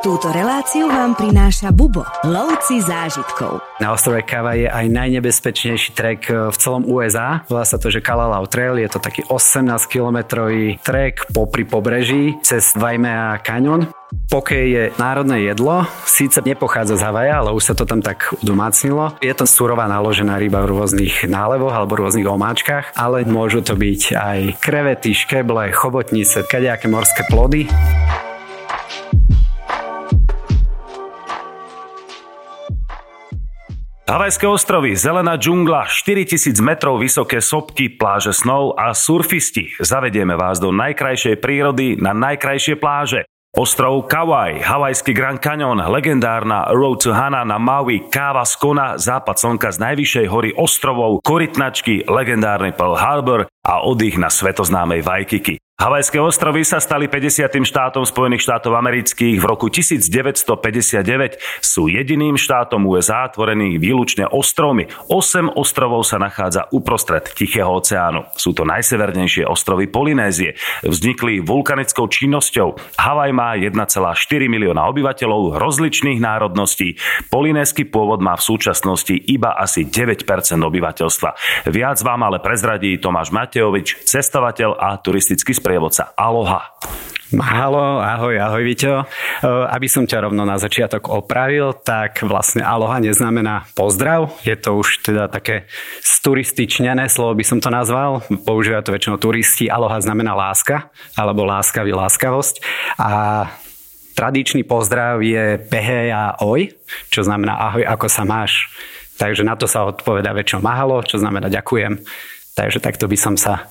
Túto reláciu vám prináša Bubo, lovci zážitkov. Na ostrove Kava je aj najnebezpečnejší trek e, v celom USA. Volá sa to, že Kalalau Trail. Je to taký 18-kilometrový trek popri pobreží cez Waimea Canyon. Pokej je národné jedlo, síce nepochádza z Havaja, ale už sa to tam tak udomácnilo. Je to surová naložená ryba v rôznych nálevoch alebo rôznych omáčkach, ale môžu to byť aj krevety, škeble, chobotnice, kadejaké morské plody. Havajské ostrovy, zelená džungla, 4000 metrov vysoké sopky, pláže snov a surfisti. Zavedieme vás do najkrajšej prírody na najkrajšie pláže. Ostrov Kauai, Havajský Grand Canyon, legendárna Road to Hana na Maui, káva z Kona, západ slnka z najvyššej hory ostrovov, korytnačky, legendárny Pearl Harbor a oddych na svetoznámej Waikiki. Havajské ostrovy sa stali 50. štátom Spojených štátov amerických v roku 1959. Sú jediným štátom USA tvorených výlučne ostrovmi. Osem ostrovov sa nachádza uprostred Tichého oceánu. Sú to najsevernejšie ostrovy Polynézie. Vznikli vulkanickou činnosťou. Havaj má 1,4 milióna obyvateľov rozličných národností. Polynésky pôvod má v súčasnosti iba asi 9% obyvateľstva. Viac vám ale prezradí Tomáš Matejovič, cestovateľ a turistický sprievodca sprievodca. Aloha. Halo, ahoj, ahoj Vito. E, aby som ťa rovno na začiatok opravil, tak vlastne aloha neznamená pozdrav. Je to už teda také sturističnené slovo by som to nazval. Používajú to väčšinou turisti. Aloha znamená láska, alebo láskavý, láskavosť. A tradičný pozdrav je pehe a oj, čo znamená ahoj, ako sa máš. Takže na to sa odpoveda väčšinou mahalo, čo znamená ďakujem. Takže takto by som sa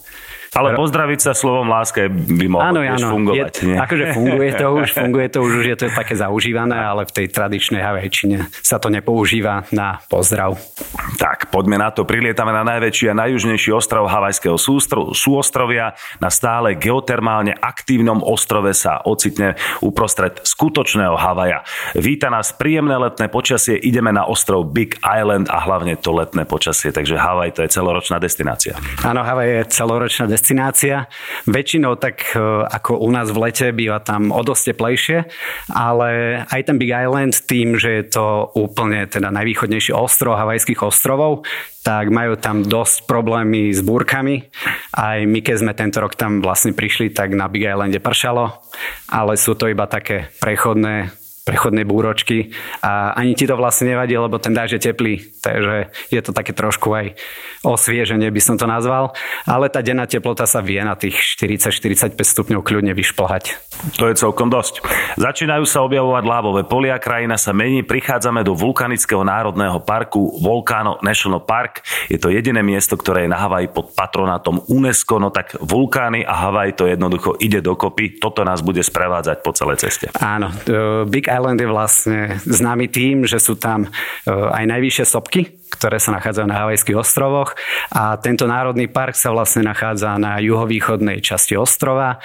ale pozdraviť sa slovom láska by mohlo áno, áno. fungovať. Je, akože funguje to už, funguje to už, už je to také zaužívané, ale v tej tradičnej havajčine sa to nepoužíva na pozdrav. Tak, poďme na to. Prilietame na najväčší a najjužnejší ostrov havajského sústru, súostrovia. Na stále geotermálne aktívnom ostrove sa ocitne uprostred skutočného Havaja. Víta nás príjemné letné počasie, ideme na ostrov Big Island a hlavne to letné počasie, takže Havaj to je celoročná destinácia. Áno, Havaj je celoročná destinácia destinácia. Väčšinou tak e, ako u nás v lete býva tam o dosť teplejšie, ale aj ten Big Island tým, že je to úplne teda najvýchodnejší ostrov havajských ostrovov, tak majú tam dosť problémy s búrkami. Aj my, keď sme tento rok tam vlastne prišli, tak na Big Islande pršalo, ale sú to iba také prechodné prechodné búročky a ani ti to vlastne nevadí, lebo ten dáž je teplý, takže je to také trošku aj osvieženie by som to nazval, ale tá denná teplota sa vie na tých 40-45 stupňov kľudne vyšplhať. To je celkom dosť. Začínajú sa objavovať lávové polia, krajina sa mení, prichádzame do vulkanického národného parku Volcano National Park. Je to jediné miesto, ktoré je na Havaji pod patronátom UNESCO, no tak vulkány a Havaj to jednoducho ide dokopy. Toto nás bude sprevádzať po celej ceste. Áno, Big Island je vlastne známy tým, že sú tam e, aj najvyššie sopky, ktoré sa nachádzajú na Havajských ostrovoch. A tento národný park sa vlastne nachádza na juhovýchodnej časti ostrova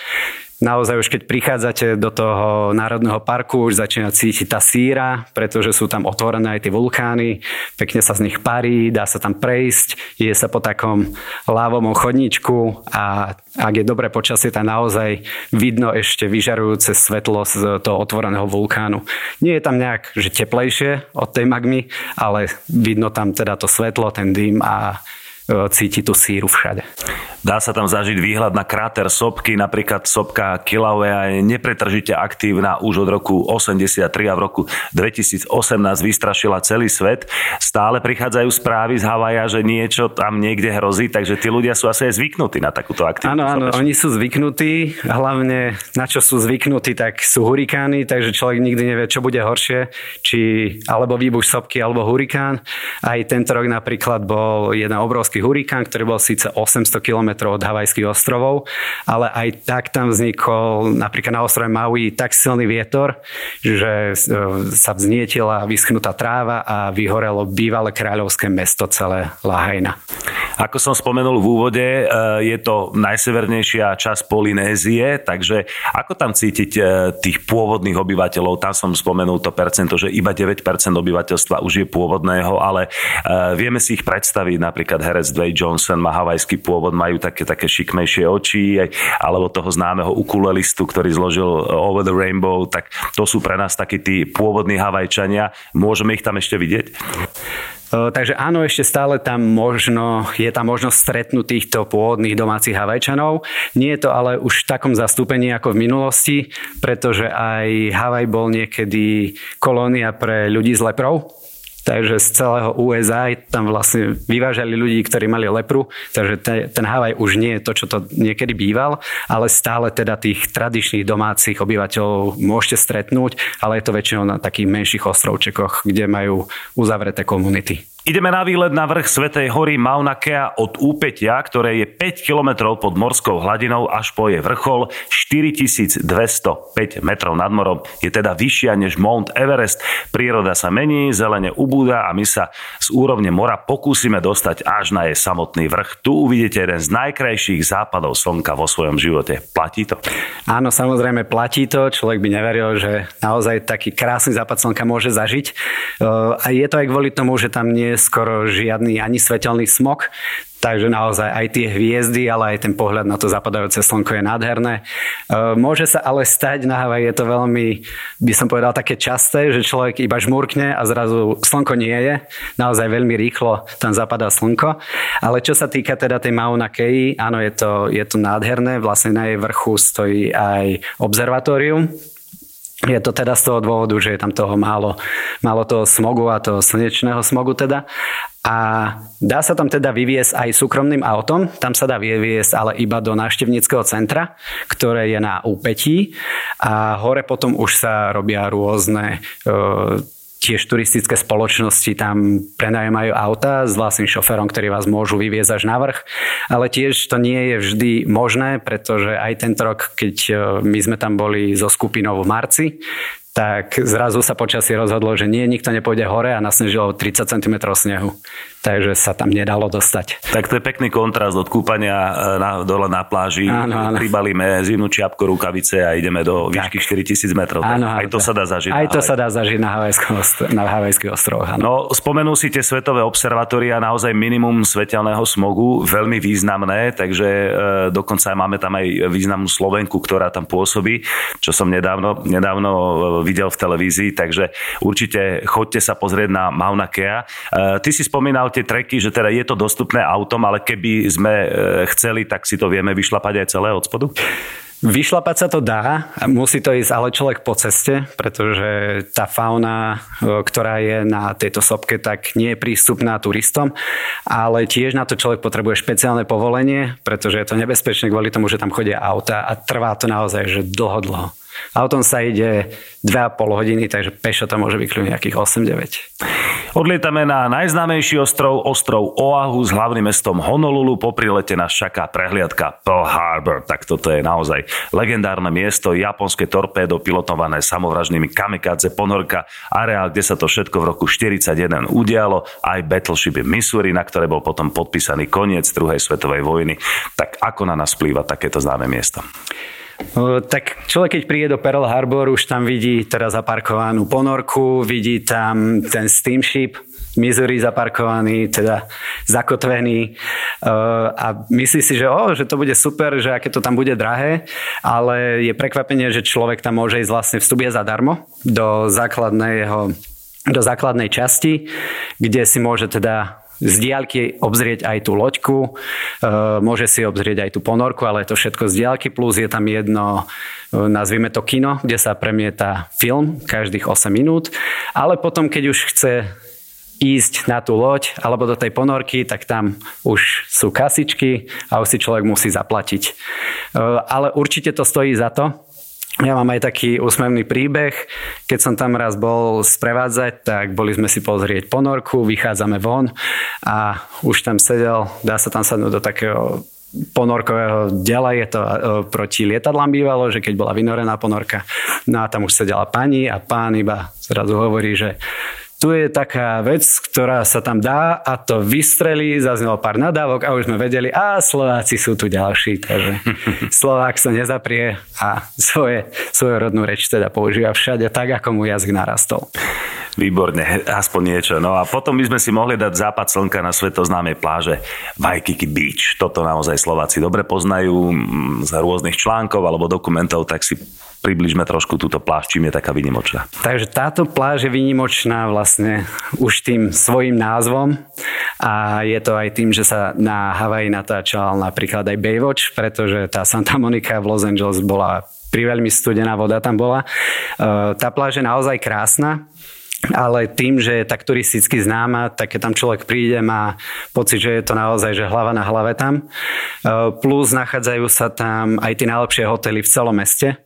naozaj už keď prichádzate do toho národného parku, už začína cítiť tá síra, pretože sú tam otvorené aj tie vulkány, pekne sa z nich parí, dá sa tam prejsť, je sa po takom lávom chodníčku a ak je dobré počasie, tak naozaj vidno ešte vyžarujúce svetlo z toho otvoreného vulkánu. Nie je tam nejak že teplejšie od tej magmy, ale vidno tam teda to svetlo, ten dým a cíti tú síru všade. Dá sa tam zažiť výhľad na kráter sopky, napríklad sopka Kilauea je nepretržite aktívna už od roku 83 a v roku 2018 vystrašila celý svet. Stále prichádzajú správy z Havaja, že niečo tam niekde hrozí, takže tí ľudia sú asi aj zvyknutí na takúto aktivitu. Áno, áno, oni sú zvyknutí, hlavne na čo sú zvyknutí, tak sú hurikány, takže človek nikdy nevie, čo bude horšie, či alebo výbuch sopky, alebo hurikán. Aj tento rok napríklad bol jeden obrovský hurikán, ktorý bol síce 800 km od Havajských ostrovov, ale aj tak tam vznikol napríklad na ostrove Maui tak silný vietor, že e, sa vznietila vyschnutá tráva a vyhorelo bývalé kráľovské mesto celé Lahajna. Ako som spomenul v úvode, e, je to najsevernejšia časť Polynézie, takže ako tam cítiť e, tých pôvodných obyvateľov? Tam som spomenul to percento, že iba 9% obyvateľstva už je pôvodného, ale e, vieme si ich predstaviť, napríklad herec Dwayne Johnson má havajský pôvod, majú také, také šikmejšie oči, alebo toho známeho ukulelistu, ktorý zložil Over the Rainbow, tak to sú pre nás takí tí pôvodní Havajčania. Môžeme ich tam ešte vidieť? Takže áno, ešte stále tam možno, je tam možnosť stretnúť týchto pôvodných domácich Havajčanov. Nie je to ale už v takom zastúpení ako v minulosti, pretože aj Havaj bol niekedy kolónia pre ľudí s leprou Takže z celého USA tam vlastne vyvážali ľudí, ktorí mali lepru, takže ten, ten Havaj už nie je to, čo to niekedy býval, ale stále teda tých tradičných domácich obyvateľov môžete stretnúť, ale je to väčšinou na takých menších ostrovčekoch, kde majú uzavreté komunity. Ideme na výlet na vrch Svetej hory Mauna Kea od úpetia, ktoré je 5 km pod morskou hladinou až po jej vrchol 4205 metrov nad morom. Je teda vyššia než Mount Everest. Príroda sa mení, zelene ubúda a my sa z úrovne mora pokúsime dostať až na jej samotný vrch. Tu uvidíte jeden z najkrajších západov slnka vo svojom živote. Platí to? Áno, samozrejme platí to. Človek by neveril, že naozaj taký krásny západ slnka môže zažiť. A je to aj kvôli tomu, že tam nie skoro žiadny ani svetelný smog, takže naozaj aj tie hviezdy, ale aj ten pohľad na to zapadajúce slnko je nádherné. E, môže sa ale stať na Havaj, je to veľmi, by som povedal, také časté, že človek iba žmurkne a zrazu slnko nie je. Naozaj veľmi rýchlo tam zapadá slnko. Ale čo sa týka teda tej Mauna Kei, áno, je to, je to nádherné. Vlastne na jej vrchu stojí aj observatórium, je to teda z toho dôvodu, že je tam toho málo, málo toho smogu a toho slnečného smogu teda. A dá sa tam teda vyviesť aj súkromným autom, tam sa dá vyviesť ale iba do návštevníckého centra, ktoré je na úpetí a hore potom už sa robia rôzne e, tiež turistické spoločnosti tam prenajímajú auta s vlastným šoferom, ktorí vás môžu vyviezť až na vrch, ale tiež to nie je vždy možné, pretože aj tento rok, keď e, my sme tam boli so skupinou v marci, tak zrazu sa počasie rozhodlo, že nie, nikto nepôjde hore a nasnežilo 30 cm snehu. Takže sa tam nedalo dostať. Tak to je pekný kontrast od kúpania e, na, dole na pláži. Áno, áno. Pribalíme zimnú čiapku, rukavice a ideme do výšky 4000 metrov. Áno, áno, aj to sa dá zažiť. Aj to sa dá zažiť na, na Havajských ostrovoch. Áno. No, spomenul si tie svetové observatória, naozaj minimum svetelného smogu, veľmi významné, takže e, dokonca aj máme tam aj významnú Slovenku, ktorá tam pôsobí, čo som nedávno, nedávno e, videl v televízii, takže určite choďte sa pozrieť na Mauna Kea. E, ty si spomínal tie treky, že teda je to dostupné autom, ale keby sme e, chceli, tak si to vieme vyšlapať aj celé od spodu? Vyšlapať sa to dá, musí to ísť ale človek po ceste, pretože tá fauna, e, ktorá je na tejto sopke, tak nie je prístupná turistom, ale tiež na to človek potrebuje špeciálne povolenie, pretože je to nebezpečné kvôli tomu, že tam chodia auta a trvá to naozaj že dlho, dlho. Autom sa ide 2,5 hodiny, takže pešo to môže byť nejakých 8-9. Odlietame na najznámejší ostrov, ostrov Oahu s hlavným mestom Honolulu. Po prilete nás čaká prehliadka Pearl Harbor. Tak toto je naozaj legendárne miesto, japonské torpédo pilotované samovražnými kamikadze ponorka, areál, kde sa to všetko v roku 41 udialo, aj Battleship Missouri, na ktoré bol potom podpísaný koniec druhej svetovej vojny. Tak ako na nás vplýva takéto známe miesto? Tak človek, keď príde do Pearl Harbor, už tam vidí teda zaparkovanú ponorku, vidí tam ten steamship, Missouri zaparkovaný, teda zakotvený. A myslí si, že, oh, že to bude super, že aké to tam bude drahé, ale je prekvapenie, že človek tam môže ísť vlastne vstupie zadarmo do základného do základnej časti, kde si môže teda z diaľky obzrieť aj tú loďku, e, môže si obzrieť aj tú ponorku, ale je to všetko z diaľky, plus je tam jedno, e, nazvime to kino, kde sa premieta film každých 8 minút, ale potom, keď už chce ísť na tú loď alebo do tej ponorky, tak tam už sú kasičky a už si človek musí zaplatiť. E, ale určite to stojí za to, ja mám aj taký úsmevný príbeh. Keď som tam raz bol sprevádzať, tak boli sme si pozrieť ponorku, vychádzame von a už tam sedel, dá sa tam sadnúť do takého ponorkového diela, je to e, proti lietadlám bývalo, že keď bola vynorená ponorka, no a tam už sedela pani a pán iba zrazu hovorí, že tu je taká vec, ktorá sa tam dá a to vystrelí, zaznelo pár nadávok a už sme vedeli, a Slováci sú tu ďalší, takže Slovák sa nezaprie a svoje, svoju rodnú reč teda používa všade tak, ako mu jazyk narastol. Výborne, aspoň niečo. No a potom by sme si mohli dať západ slnka na svetoznámej pláže Waikiki Beach. Toto naozaj Slováci dobre poznajú z rôznych článkov alebo dokumentov, tak si približme trošku túto pláž, čím je taká vynimočná. Takže táto pláž je vynimočná vlastne už tým svojim názvom a je to aj tým, že sa na Havaji natáčal napríklad aj Baywatch, pretože tá Santa Monica v Los Angeles bola pri veľmi studená voda tam bola. E, tá pláž je naozaj krásna, ale tým, že je tak turisticky známa, tak keď tam človek príde, má pocit, že je to naozaj, že hlava na hlave tam. E, plus nachádzajú sa tam aj tie najlepšie hotely v celom meste,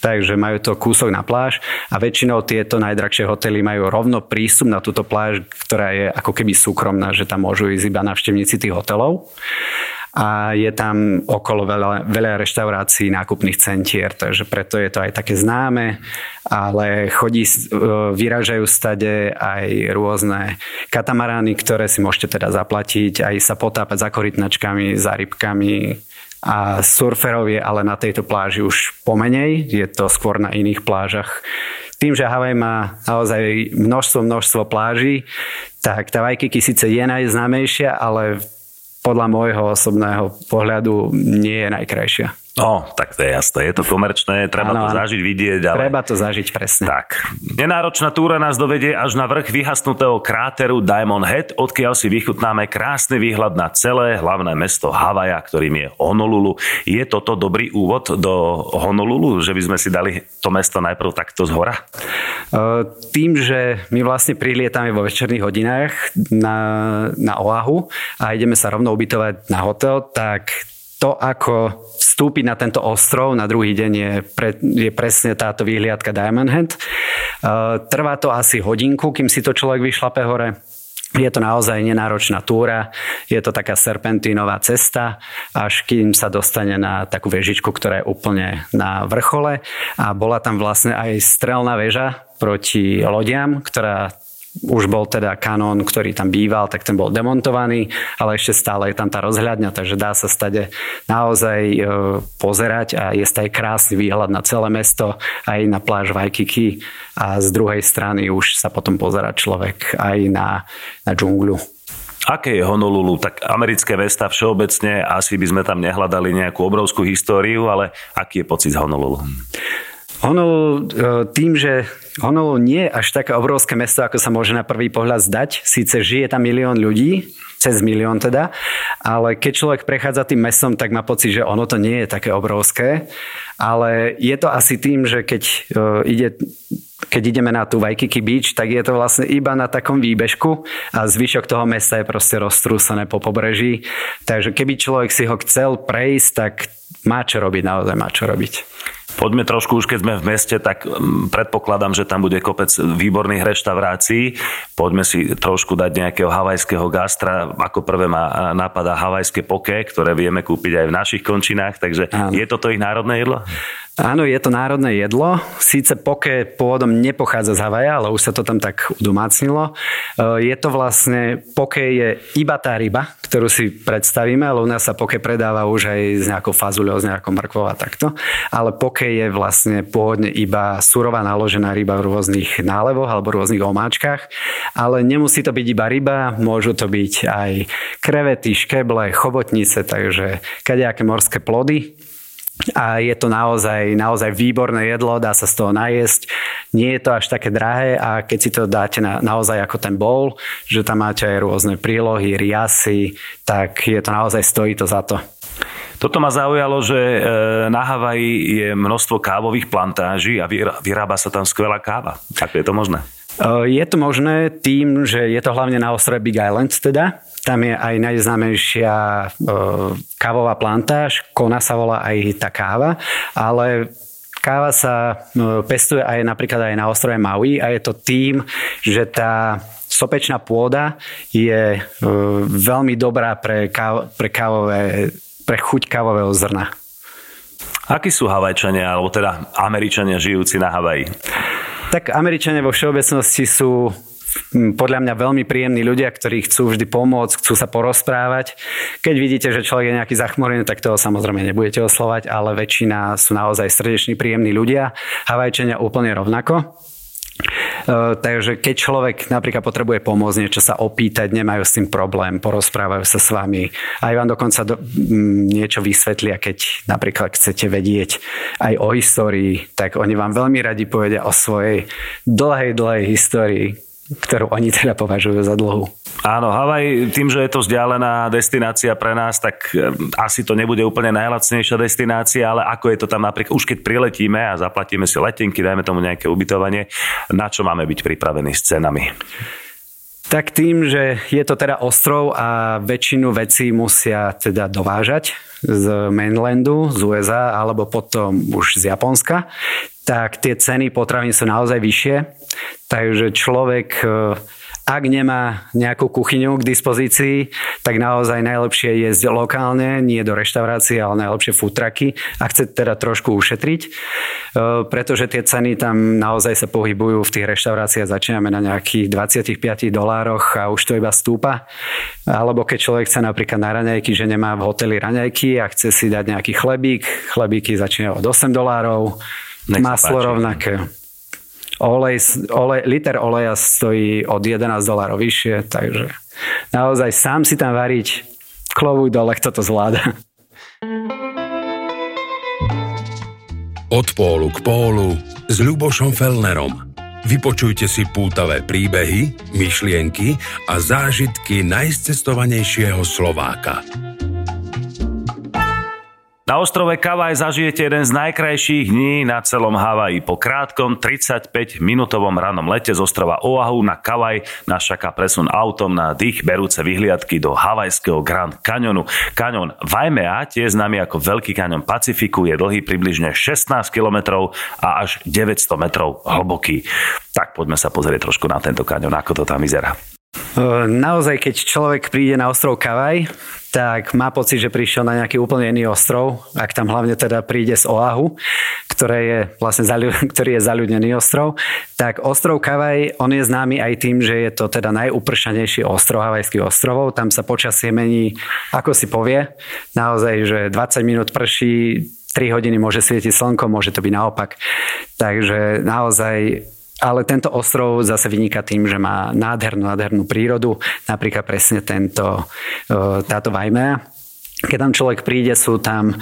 takže majú to kúsok na pláž a väčšinou tieto najdrahšie hotely majú rovno prístup na túto pláž, ktorá je ako keby súkromná, že tam môžu ísť iba navštevníci tých hotelov a je tam okolo veľa, veľa reštaurácií, nákupných centier, takže preto je to aj také známe, ale chodí, e, vyražajú stade aj rôzne katamarány, ktoré si môžete teda zaplatiť, aj sa potápať za korytnačkami, za rybkami, a surferov je ale na tejto pláži už pomenej, je to skôr na iných plážach. Tým, že Havaj má naozaj množstvo, množstvo pláží, tak tá Waikiki síce je najznámejšia, ale podľa môjho osobného pohľadu nie je najkrajšia. No, tak to je jasné. Je to komerčné, treba ano, to zažiť, vidieť. Ale... Treba to zažiť presne. Tak. Nenáročná túra nás dovedie až na vrch vyhasnutého kráteru Diamond Head, odkiaľ si vychutnáme krásny výhľad na celé hlavné mesto Havaja, ktorým je Honolulu. Je toto dobrý úvod do Honolulu, že by sme si dali to mesto najprv takto z hora? Tým, že my vlastne prilietame vo večerných hodinách na, na Oahu a ideme sa rovno ubytovať na hotel, tak to, ako vstúpiť na tento ostrov na druhý deň je, pre, je presne táto výhliadka Diamond Head. Uh, trvá to asi hodinku, kým si to človek vyšlape hore. Je to naozaj nenáročná túra, je to taká serpentínová cesta, až kým sa dostane na takú vežičku, ktorá je úplne na vrchole. A bola tam vlastne aj strelná väža proti lodiam, ktorá už bol teda kanón, ktorý tam býval, tak ten bol demontovaný, ale ešte stále je tam tá rozhľadňa, takže dá sa stade naozaj e, pozerať a je aj krásny výhľad na celé mesto, aj na pláž Waikiki a z druhej strany už sa potom pozera človek aj na, na džungľu. Aké je Honolulu? Tak americké mesta všeobecne, asi by sme tam nehľadali nejakú obrovskú históriu, ale aký je pocit z Honolulu? Honolulu e, tým, že Honolulu nie je až také obrovské mesto, ako sa môže na prvý pohľad zdať. Síce žije tam milión ľudí, cez milión teda, ale keď človek prechádza tým mestom, tak má pocit, že ono to nie je také obrovské. Ale je to asi tým, že keď uh, ide keď ideme na tú Waikiki Beach, tak je to vlastne iba na takom výbežku a zvyšok toho mesta je proste roztrúsené po pobreží. Takže keby človek si ho chcel prejsť, tak má čo robiť, naozaj má čo robiť. Poďme trošku, už keď sme v meste, tak mm, predpokladám, že tam bude kopec výborných reštaurácií. Poďme si trošku dať nejakého havajského gastra. Ako prvé ma napadá havajské poke, ktoré vieme kúpiť aj v našich končinách. Takže Áno. je toto ich národné jedlo? Áno, je to národné jedlo. Síce poke pôvodom nepochádza z Havaja, ale už sa to tam tak udomácnilo. E, je to vlastne, poke je iba tá ryba, ktorú si predstavíme, ale u nás sa poke predáva už aj s nejakou fazuľou, s nejakou mrkvou a takto. Ale poke je vlastne pôvodne iba surová naložená ryba v rôznych nálevoch alebo rôznych omáčkach. Ale nemusí to byť iba ryba, môžu to byť aj krevety, škeble, chobotnice, takže kadejaké morské plody a je to naozaj, naozaj výborné jedlo, dá sa z toho najesť. Nie je to až také drahé a keď si to dáte na, naozaj ako ten bowl, že tam máte aj rôzne prílohy, riasy, tak je to naozaj, stojí to za to. Toto ma zaujalo, že e, na Havaji je množstvo kávových plantáží a vyrába sa tam skvelá káva. Ako je to možné? E, je to možné tým, že je to hlavne na ostrove Big Island teda, tam je aj najznámejšia e, kávová plantáž, Kona sa volá aj tá káva, ale káva sa e, pestuje aj napríklad aj na ostrove Maui a je to tým, že tá sopečná pôda je e, veľmi dobrá pre, káv, pre, kávové, pre chuť kávového zrna. Akí sú Havajčania, alebo teda Američania žijúci na Havaji? Tak Američania vo všeobecnosti sú podľa mňa veľmi príjemní ľudia, ktorí chcú vždy pomôcť, chcú sa porozprávať. Keď vidíte, že človek je nejaký zachmorený, tak toho samozrejme nebudete oslovať, ale väčšina sú naozaj srdeční, príjemní ľudia. Havajčania úplne rovnako. Uh, takže keď človek napríklad potrebuje pomôcť, niečo sa opýtať, nemajú s tým problém, porozprávajú sa s vami, aj vám dokonca do, m, niečo vysvetlia, keď napríklad chcete vedieť aj o histórii, tak oni vám veľmi radi povedia o svojej dlhej, dlhej histórii, ktorú oni teda považujú za dlhú. Áno, Havaj, tým, že je to vzdialená destinácia pre nás, tak eh, asi to nebude úplne najlacnejšia destinácia, ale ako je to tam napríklad, už keď priletíme a zaplatíme si letenky, dajme tomu nejaké ubytovanie, na čo máme byť pripravení s cenami? Tak tým, že je to teda ostrov a väčšinu vecí musia teda dovážať z mainlandu, z USA alebo potom už z Japonska, tak tie ceny potravín sú naozaj vyššie. Takže človek e, ak nemá nejakú kuchyňu k dispozícii, tak naozaj najlepšie je jesť lokálne, nie do reštaurácie, ale najlepšie futraky a chce teda trošku ušetriť, e, pretože tie ceny tam naozaj sa pohybujú v tých reštauráciách, začíname na nejakých 25 dolároch a už to iba stúpa. Alebo keď človek chce napríklad na raňajky, že nemá v hoteli raňajky a chce si dať nejaký chlebík, chlebíky začínajú od 8 dolárov, Nech maslo rovnaké. Olej, olej, liter oleja stojí od 11 dolárov vyššie, takže naozaj sám si tam variť klovu dole, kto to zvláda. Od pólu k pólu s Ľubošom Felnerom. Vypočujte si pútavé príbehy, myšlienky a zážitky najcestovanejšieho Slováka. Na ostrove Kavaj zažijete jeden z najkrajších dní na celom Havaji. Po krátkom 35-minútovom ranom lete z ostrova Oahu na Kavaj nás čaká presun autom na dých berúce vyhliadky do havajského Grand Canyonu. Kaňon Vajmea, tiež známy ako Veľký kaňon Pacifiku, je dlhý približne 16 km a až 900 metrov hlboký. Tak poďme sa pozrieť trošku na tento kaňon, ako to tam vyzerá. Naozaj, keď človek príde na ostrov Kavaj, tak má pocit, že prišiel na nejaký úplne iný ostrov, ak tam hlavne teda príde z Oahu, ktoré je vlastne zaľu, ktorý je zaľudnený ostrov, tak ostrov Kavaj, on je známy aj tým, že je to teda najúpršanejší ostrov Havajských ostrovov, tam sa počasie mení, ako si povie, naozaj, že 20 minút prší, 3 hodiny môže svietiť slnko, môže to byť naopak. Takže naozaj ale tento ostrov zase vyniká tým, že má nádhernú, nádhernú prírodu, napríklad presne tento, táto Vajmea. Keď tam človek príde, sú tam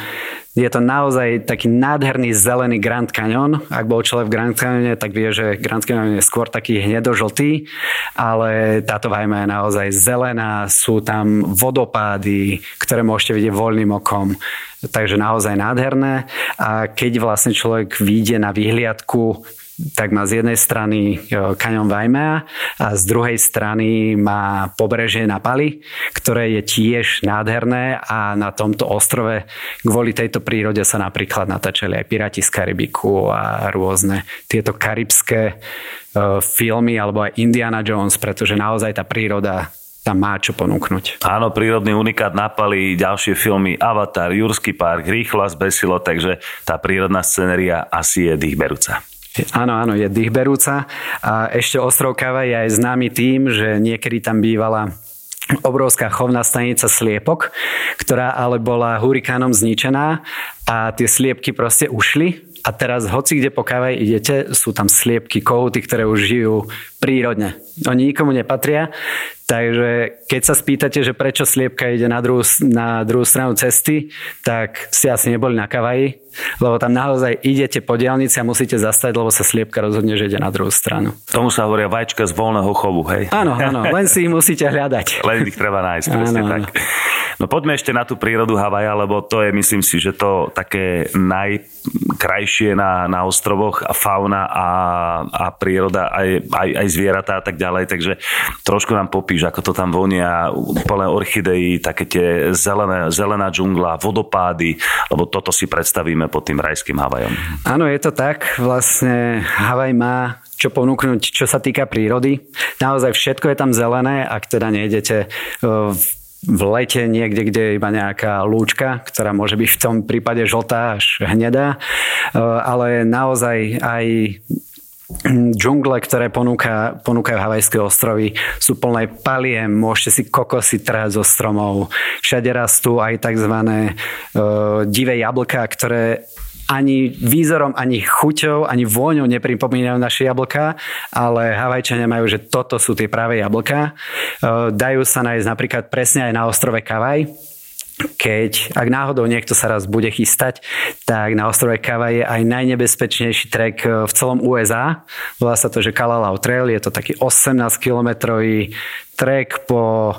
je to naozaj taký nádherný zelený Grand Canyon. Ak bol človek v Grand Canyone, tak vie, že Grand Canyon je skôr taký hnedožltý, ale táto vajma je naozaj zelená, sú tam vodopády, ktoré môžete vidieť voľným okom. Takže naozaj nádherné. A keď vlastne človek vyjde na výhliadku tak má z jednej strany e, kaňon Vajmea a z druhej strany má pobrežie na Pali, ktoré je tiež nádherné a na tomto ostrove kvôli tejto prírode sa napríklad natáčali aj Pirati z Karibiku a rôzne tieto karibské e, filmy alebo aj Indiana Jones, pretože naozaj tá príroda tam má čo ponúknuť. Áno, prírodný unikát napali ďalšie filmy Avatar, Jurský park, Rýchlo a zbesilo, takže tá prírodná scenéria asi je dýchberúca. Áno, áno, je dýchberúca. A ešte ostrov Kava je aj známy tým, že niekedy tam bývala obrovská chovná stanica sliepok, ktorá ale bola hurikánom zničená a tie sliepky proste ušli a teraz hoci kde po kávaj idete, sú tam sliepky, kohúty, ktoré už žijú prírodne. Oni nikomu nepatria, takže keď sa spýtate, že prečo sliepka ide na druhú, na druhú stranu cesty, tak ste asi neboli na kavaji, lebo tam naozaj idete po diálnici a musíte zastať, lebo sa sliepka rozhodne, že ide na druhú stranu. Tomu sa hovoria vajčka z voľného chovu, hej? Áno, áno, len si ich musíte hľadať. len ich treba nájsť, presne tak. No poďme ešte na tú prírodu Havaja, lebo to je, myslím si, že to také najkrajšie na, na ostrovoch a fauna a, a príroda, aj, aj, aj zvieratá a tak ďalej. Takže trošku nám popíš, ako to tam vonia, plné orchideí, také tie zelené, zelená džungla, vodopády, lebo toto si predstavíme pod tým rajským Havajom. Áno, je to tak. Vlastne Havaj má čo ponúknuť, čo sa týka prírody. Naozaj všetko je tam zelené, ak teda nejdete v v lete niekde, kde je iba nejaká lúčka, ktorá môže byť v tom prípade žltá až hnedá, e, ale naozaj aj džungle, ktoré ponúka, ponúkajú Havajské ostrovy, sú plné paliem, môžete si kokosy trhať zo stromov. Všade rastú aj tzv. Uh, divé jablká, ktoré ani výzorom, ani chuťou, ani vôňou nepripomínajú naše jablka, ale Havajčania majú, že toto sú tie práve jablka. Dajú sa nájsť napríklad presne aj na ostrove Kavaj, keď, ak náhodou niekto sa raz bude chystať, tak na ostrove Kava je aj najnebezpečnejší trek v celom USA. Volá sa to, že Kalalau Trail, je to taký 18-kilometrový trek po,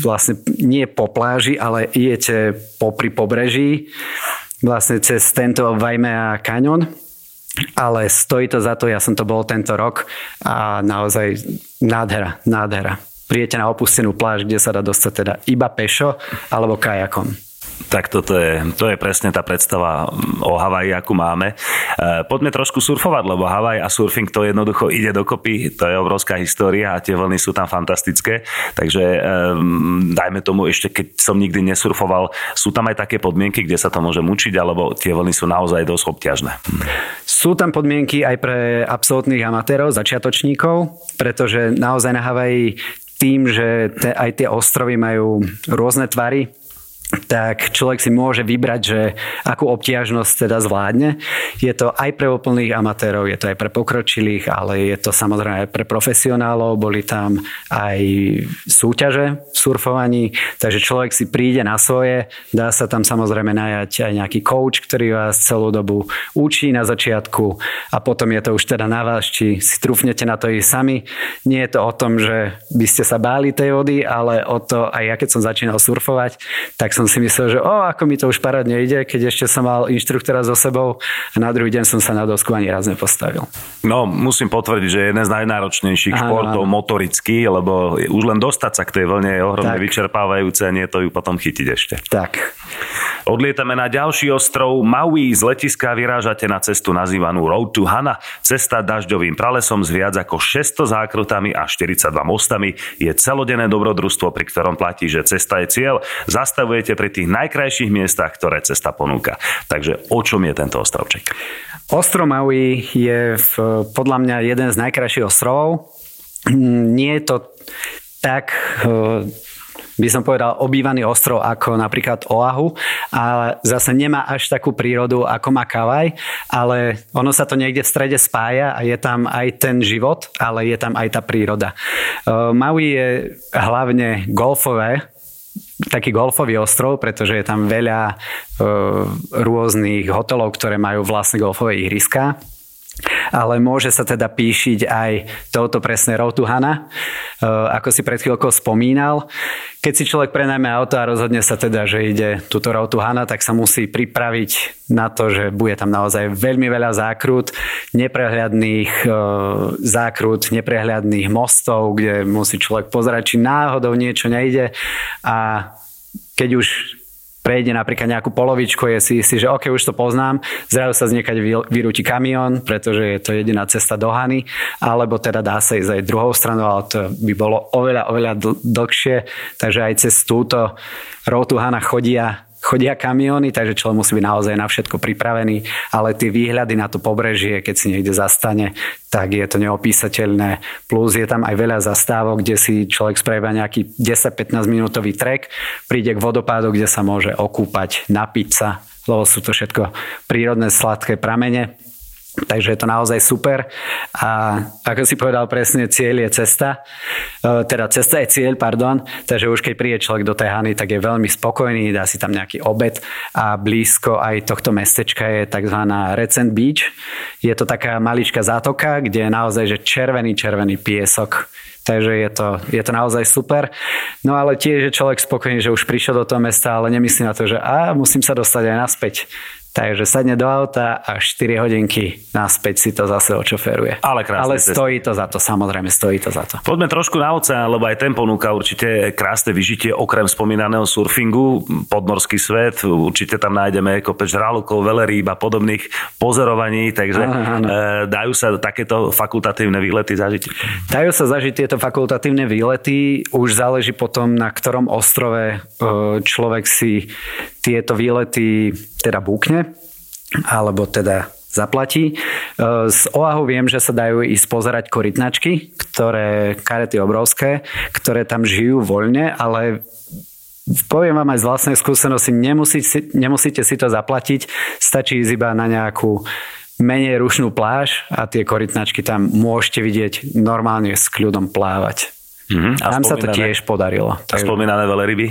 vlastne nie po pláži, ale idete po pri pobreží vlastne cez tento Vajmea Canyon, ale stojí to za to, ja som to bol tento rok a naozaj nádhera, nádhera. Prijete na opustenú pláž, kde sa dá dostať teda iba pešo alebo kajakom. Tak toto je, to je presne tá predstava o Havaji, akú máme. E, poďme trošku surfovať, lebo Havaj a surfing to jednoducho ide dokopy, to je obrovská história a tie vlny sú tam fantastické. Takže e, dajme tomu ešte, keď som nikdy nesurfoval, sú tam aj také podmienky, kde sa to môže učiť, alebo tie vlny sú naozaj dosť obťažné. Sú tam podmienky aj pre absolútnych amatérov, začiatočníkov, pretože naozaj na Havaji tým, že te, aj tie ostrovy majú rôzne tvary, tak človek si môže vybrať, že akú obtiažnosť teda zvládne. Je to aj pre úplných amatérov, je to aj pre pokročilých, ale je to samozrejme aj pre profesionálov. Boli tam aj súťaže v surfovaní, takže človek si príde na svoje, dá sa tam samozrejme najať aj nejaký coach, ktorý vás celú dobu učí na začiatku a potom je to už teda na vás, či si trúfnete na to i sami. Nie je to o tom, že by ste sa báli tej vody, ale o to, aj ja keď som začínal surfovať, tak som si myslel, že o, ako mi to už parádne ide, keď ešte som mal inštruktora so sebou a na druhý deň som sa na dosku ani raz nepostavil. No, musím potvrdiť, že je jeden z najnáročnejších áno, športov áno. motoricky, lebo už len dostať sa k tej vlne je ohromne tak. vyčerpávajúce a nie to ju potom chytiť ešte. Tak. Odlietame na ďalší ostrov Maui. Z letiska vyrážate na cestu nazývanú Road to Hana. Cesta dažďovým pralesom s viac ako 600 zákrutami a 42 mostami je celodenné dobrodružstvo, pri ktorom platí, že cesta je cieľ. Zastavujete pri tých najkrajších miestach, ktoré cesta ponúka. Takže o čom je tento ostrovček? Ostrov Maui je v, podľa mňa jeden z najkrajších ostrovov. Nie je to tak by som povedal, obývaný ostrov ako napríklad Oahu, ale zase nemá až takú prírodu ako má Kavaj, ale ono sa to niekde v strede spája a je tam aj ten život, ale je tam aj tá príroda. Uh, Maui je hlavne golfové, taký golfový ostrov, pretože je tam veľa uh, rôznych hotelov, ktoré majú vlastné golfové ihriska ale môže sa teda píšiť aj touto presne Rotuhana, e, ako si pred chvíľkou spomínal. Keď si človek prenajme auto a rozhodne sa teda, že ide túto Rotuhana, tak sa musí pripraviť na to, že bude tam naozaj veľmi veľa zákrut, neprehľadných e, zákrut, neprehľadných mostov, kde musí človek pozerať, či náhodou niečo nejde a keď už prejde napríklad nejakú polovičku, je si istý, že OK, už to poznám, zrazu sa z niekať vyrúti kamión, pretože je to jediná cesta do Hany, alebo teda dá sa ísť aj druhou stranou, ale to by bolo oveľa, oveľa dlhšie, takže aj cez túto Road to Hana chodia chodia kamióny, takže človek musí byť naozaj na všetko pripravený, ale tie výhľady na to pobrežie, keď si niekde zastane, tak je to neopísateľné. Plus je tam aj veľa zastávok, kde si človek spravia nejaký 10-15 minútový trek, príde k vodopádu, kde sa môže okúpať, napiť sa, lebo sú to všetko prírodné sladké pramene Takže je to naozaj super. A ako si povedal presne, cieľ je cesta. E, teda cesta je cieľ, pardon. Takže už keď príde človek do Tehany, tak je veľmi spokojný, dá si tam nejaký obed a blízko aj tohto mestečka je tzv. Recent Beach. Je to taká maličká zátoka, kde je naozaj že červený, červený piesok. Takže je to, je to naozaj super. No ale tiež je človek spokojný, že už prišiel do toho mesta, ale nemyslí na to, že a musím sa dostať aj naspäť. Takže sadne do auta a 4 hodinky naspäť si to zase očoferuje. Ale krásne. Ale stojí to za to, samozrejme, stojí to za to. Poďme trošku na oceán, lebo aj ten ponúka určite krásne vyžitie okrem spomínaného surfingu, podmorský svet, určite tam nájdeme kopec žralokov, veleríb a podobných pozorovaní, takže áno, áno. E, dajú sa takéto fakultatívne výlety zažiť? Dajú sa zažiť tieto fakultatívne výlety, už záleží potom, na ktorom ostrove e, človek si tieto výlety teda búkne, alebo teda zaplatí. Z Oahu viem, že sa dajú ísť pozerať korytnačky, ktoré, karety obrovské, ktoré tam žijú voľne, ale poviem vám aj z vlastnej skúsenosti, nemusíte, nemusíte si to zaplatiť, stačí ísť iba na nejakú menej rušnú pláž a tie korytnačky tam môžete vidieť normálne s kľudom plávať. Mm-hmm. A Nám sa to tiež podarilo. A spomínané veľryby?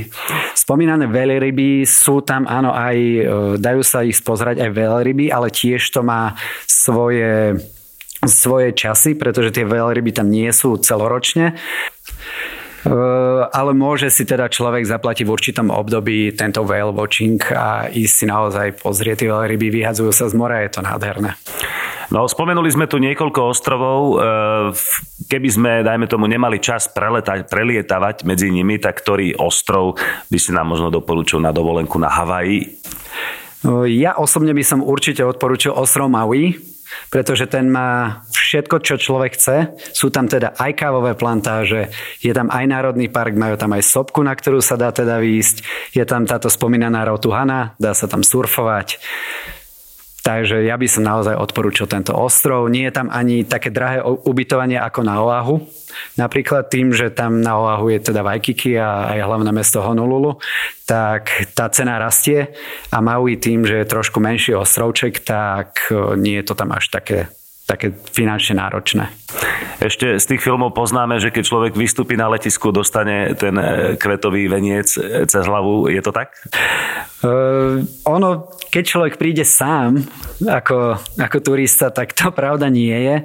Spomínané veľryby sú tam, áno, aj e, dajú sa ich pozrieť aj veľryby, ale tiež to má svoje svoje časy, pretože tie veľryby tam nie sú celoročne. Eh, ale môže si teda človek zaplatiť v určitom období tento whale watching a ísť si naozaj pozrieť tie veľryby, vyhadzujú sa z mora, je to nádherné. No, spomenuli sme tu niekoľko ostrovov. Eh, keby sme, dajme tomu, nemali čas preletať, prelietavať medzi nimi, tak ktorý ostrov by si nám možno doporučil na dovolenku na Havaji? Eh, ja osobne by som určite odporúčil ostrov Maui, pretože ten má všetko, čo človek chce. Sú tam teda aj kávové plantáže, je tam aj národný park, majú tam aj sopku, na ktorú sa dá teda výjsť, je tam táto spomínaná Rotuhana, dá sa tam surfovať. Takže ja by som naozaj odporúčil tento ostrov. Nie je tam ani také drahé ubytovanie ako na Oahu. Napríklad tým, že tam na Oahu je teda Waikiki a aj hlavné mesto Honolulu, tak tá cena rastie a Maui tým, že je trošku menší ostrovček, tak e, nie je to tam až také také finančne náročné. Ešte z tých filmov poznáme, že keď človek vystúpi na letisku, dostane ten e, kvetový veniec e, cez hlavu. Je to tak? Uh, ono, keď človek príde sám ako, ako turista, tak to pravda nie je,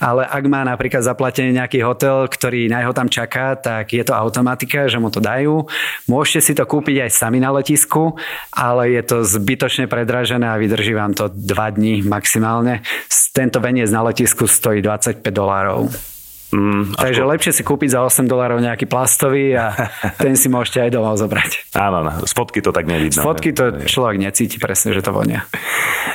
ale ak má napríklad zaplatený nejaký hotel, ktorý na jeho tam čaká, tak je to automatika, že mu to dajú. Môžete si to kúpiť aj sami na letisku, ale je to zbytočne predražené a vydrží vám to 2 dní maximálne. Tento veniec na letisku stojí 25 dolárov. Mm, Takže po... lepšie si kúpiť za 8 dolárov nejaký plastový a ten si môžete aj domov zobrať. Áno, z fotky to tak nevidno. Z fotky to človek necíti presne, že to vonia.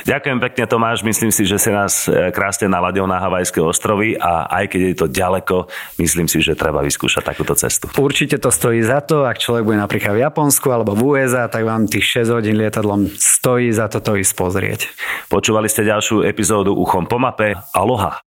Ďakujem pekne Tomáš, myslím si, že si nás e, krásne naladil na Havajské ostrovy a aj keď je to ďaleko, myslím si, že treba vyskúšať takúto cestu. Určite to stojí za to, ak človek bude napríklad v Japonsku alebo v USA, tak vám tých 6 hodín lietadlom stojí za to to ísť pozrieť. Počúvali ste ďalšiu epizódu Uchom po mape. Aloha.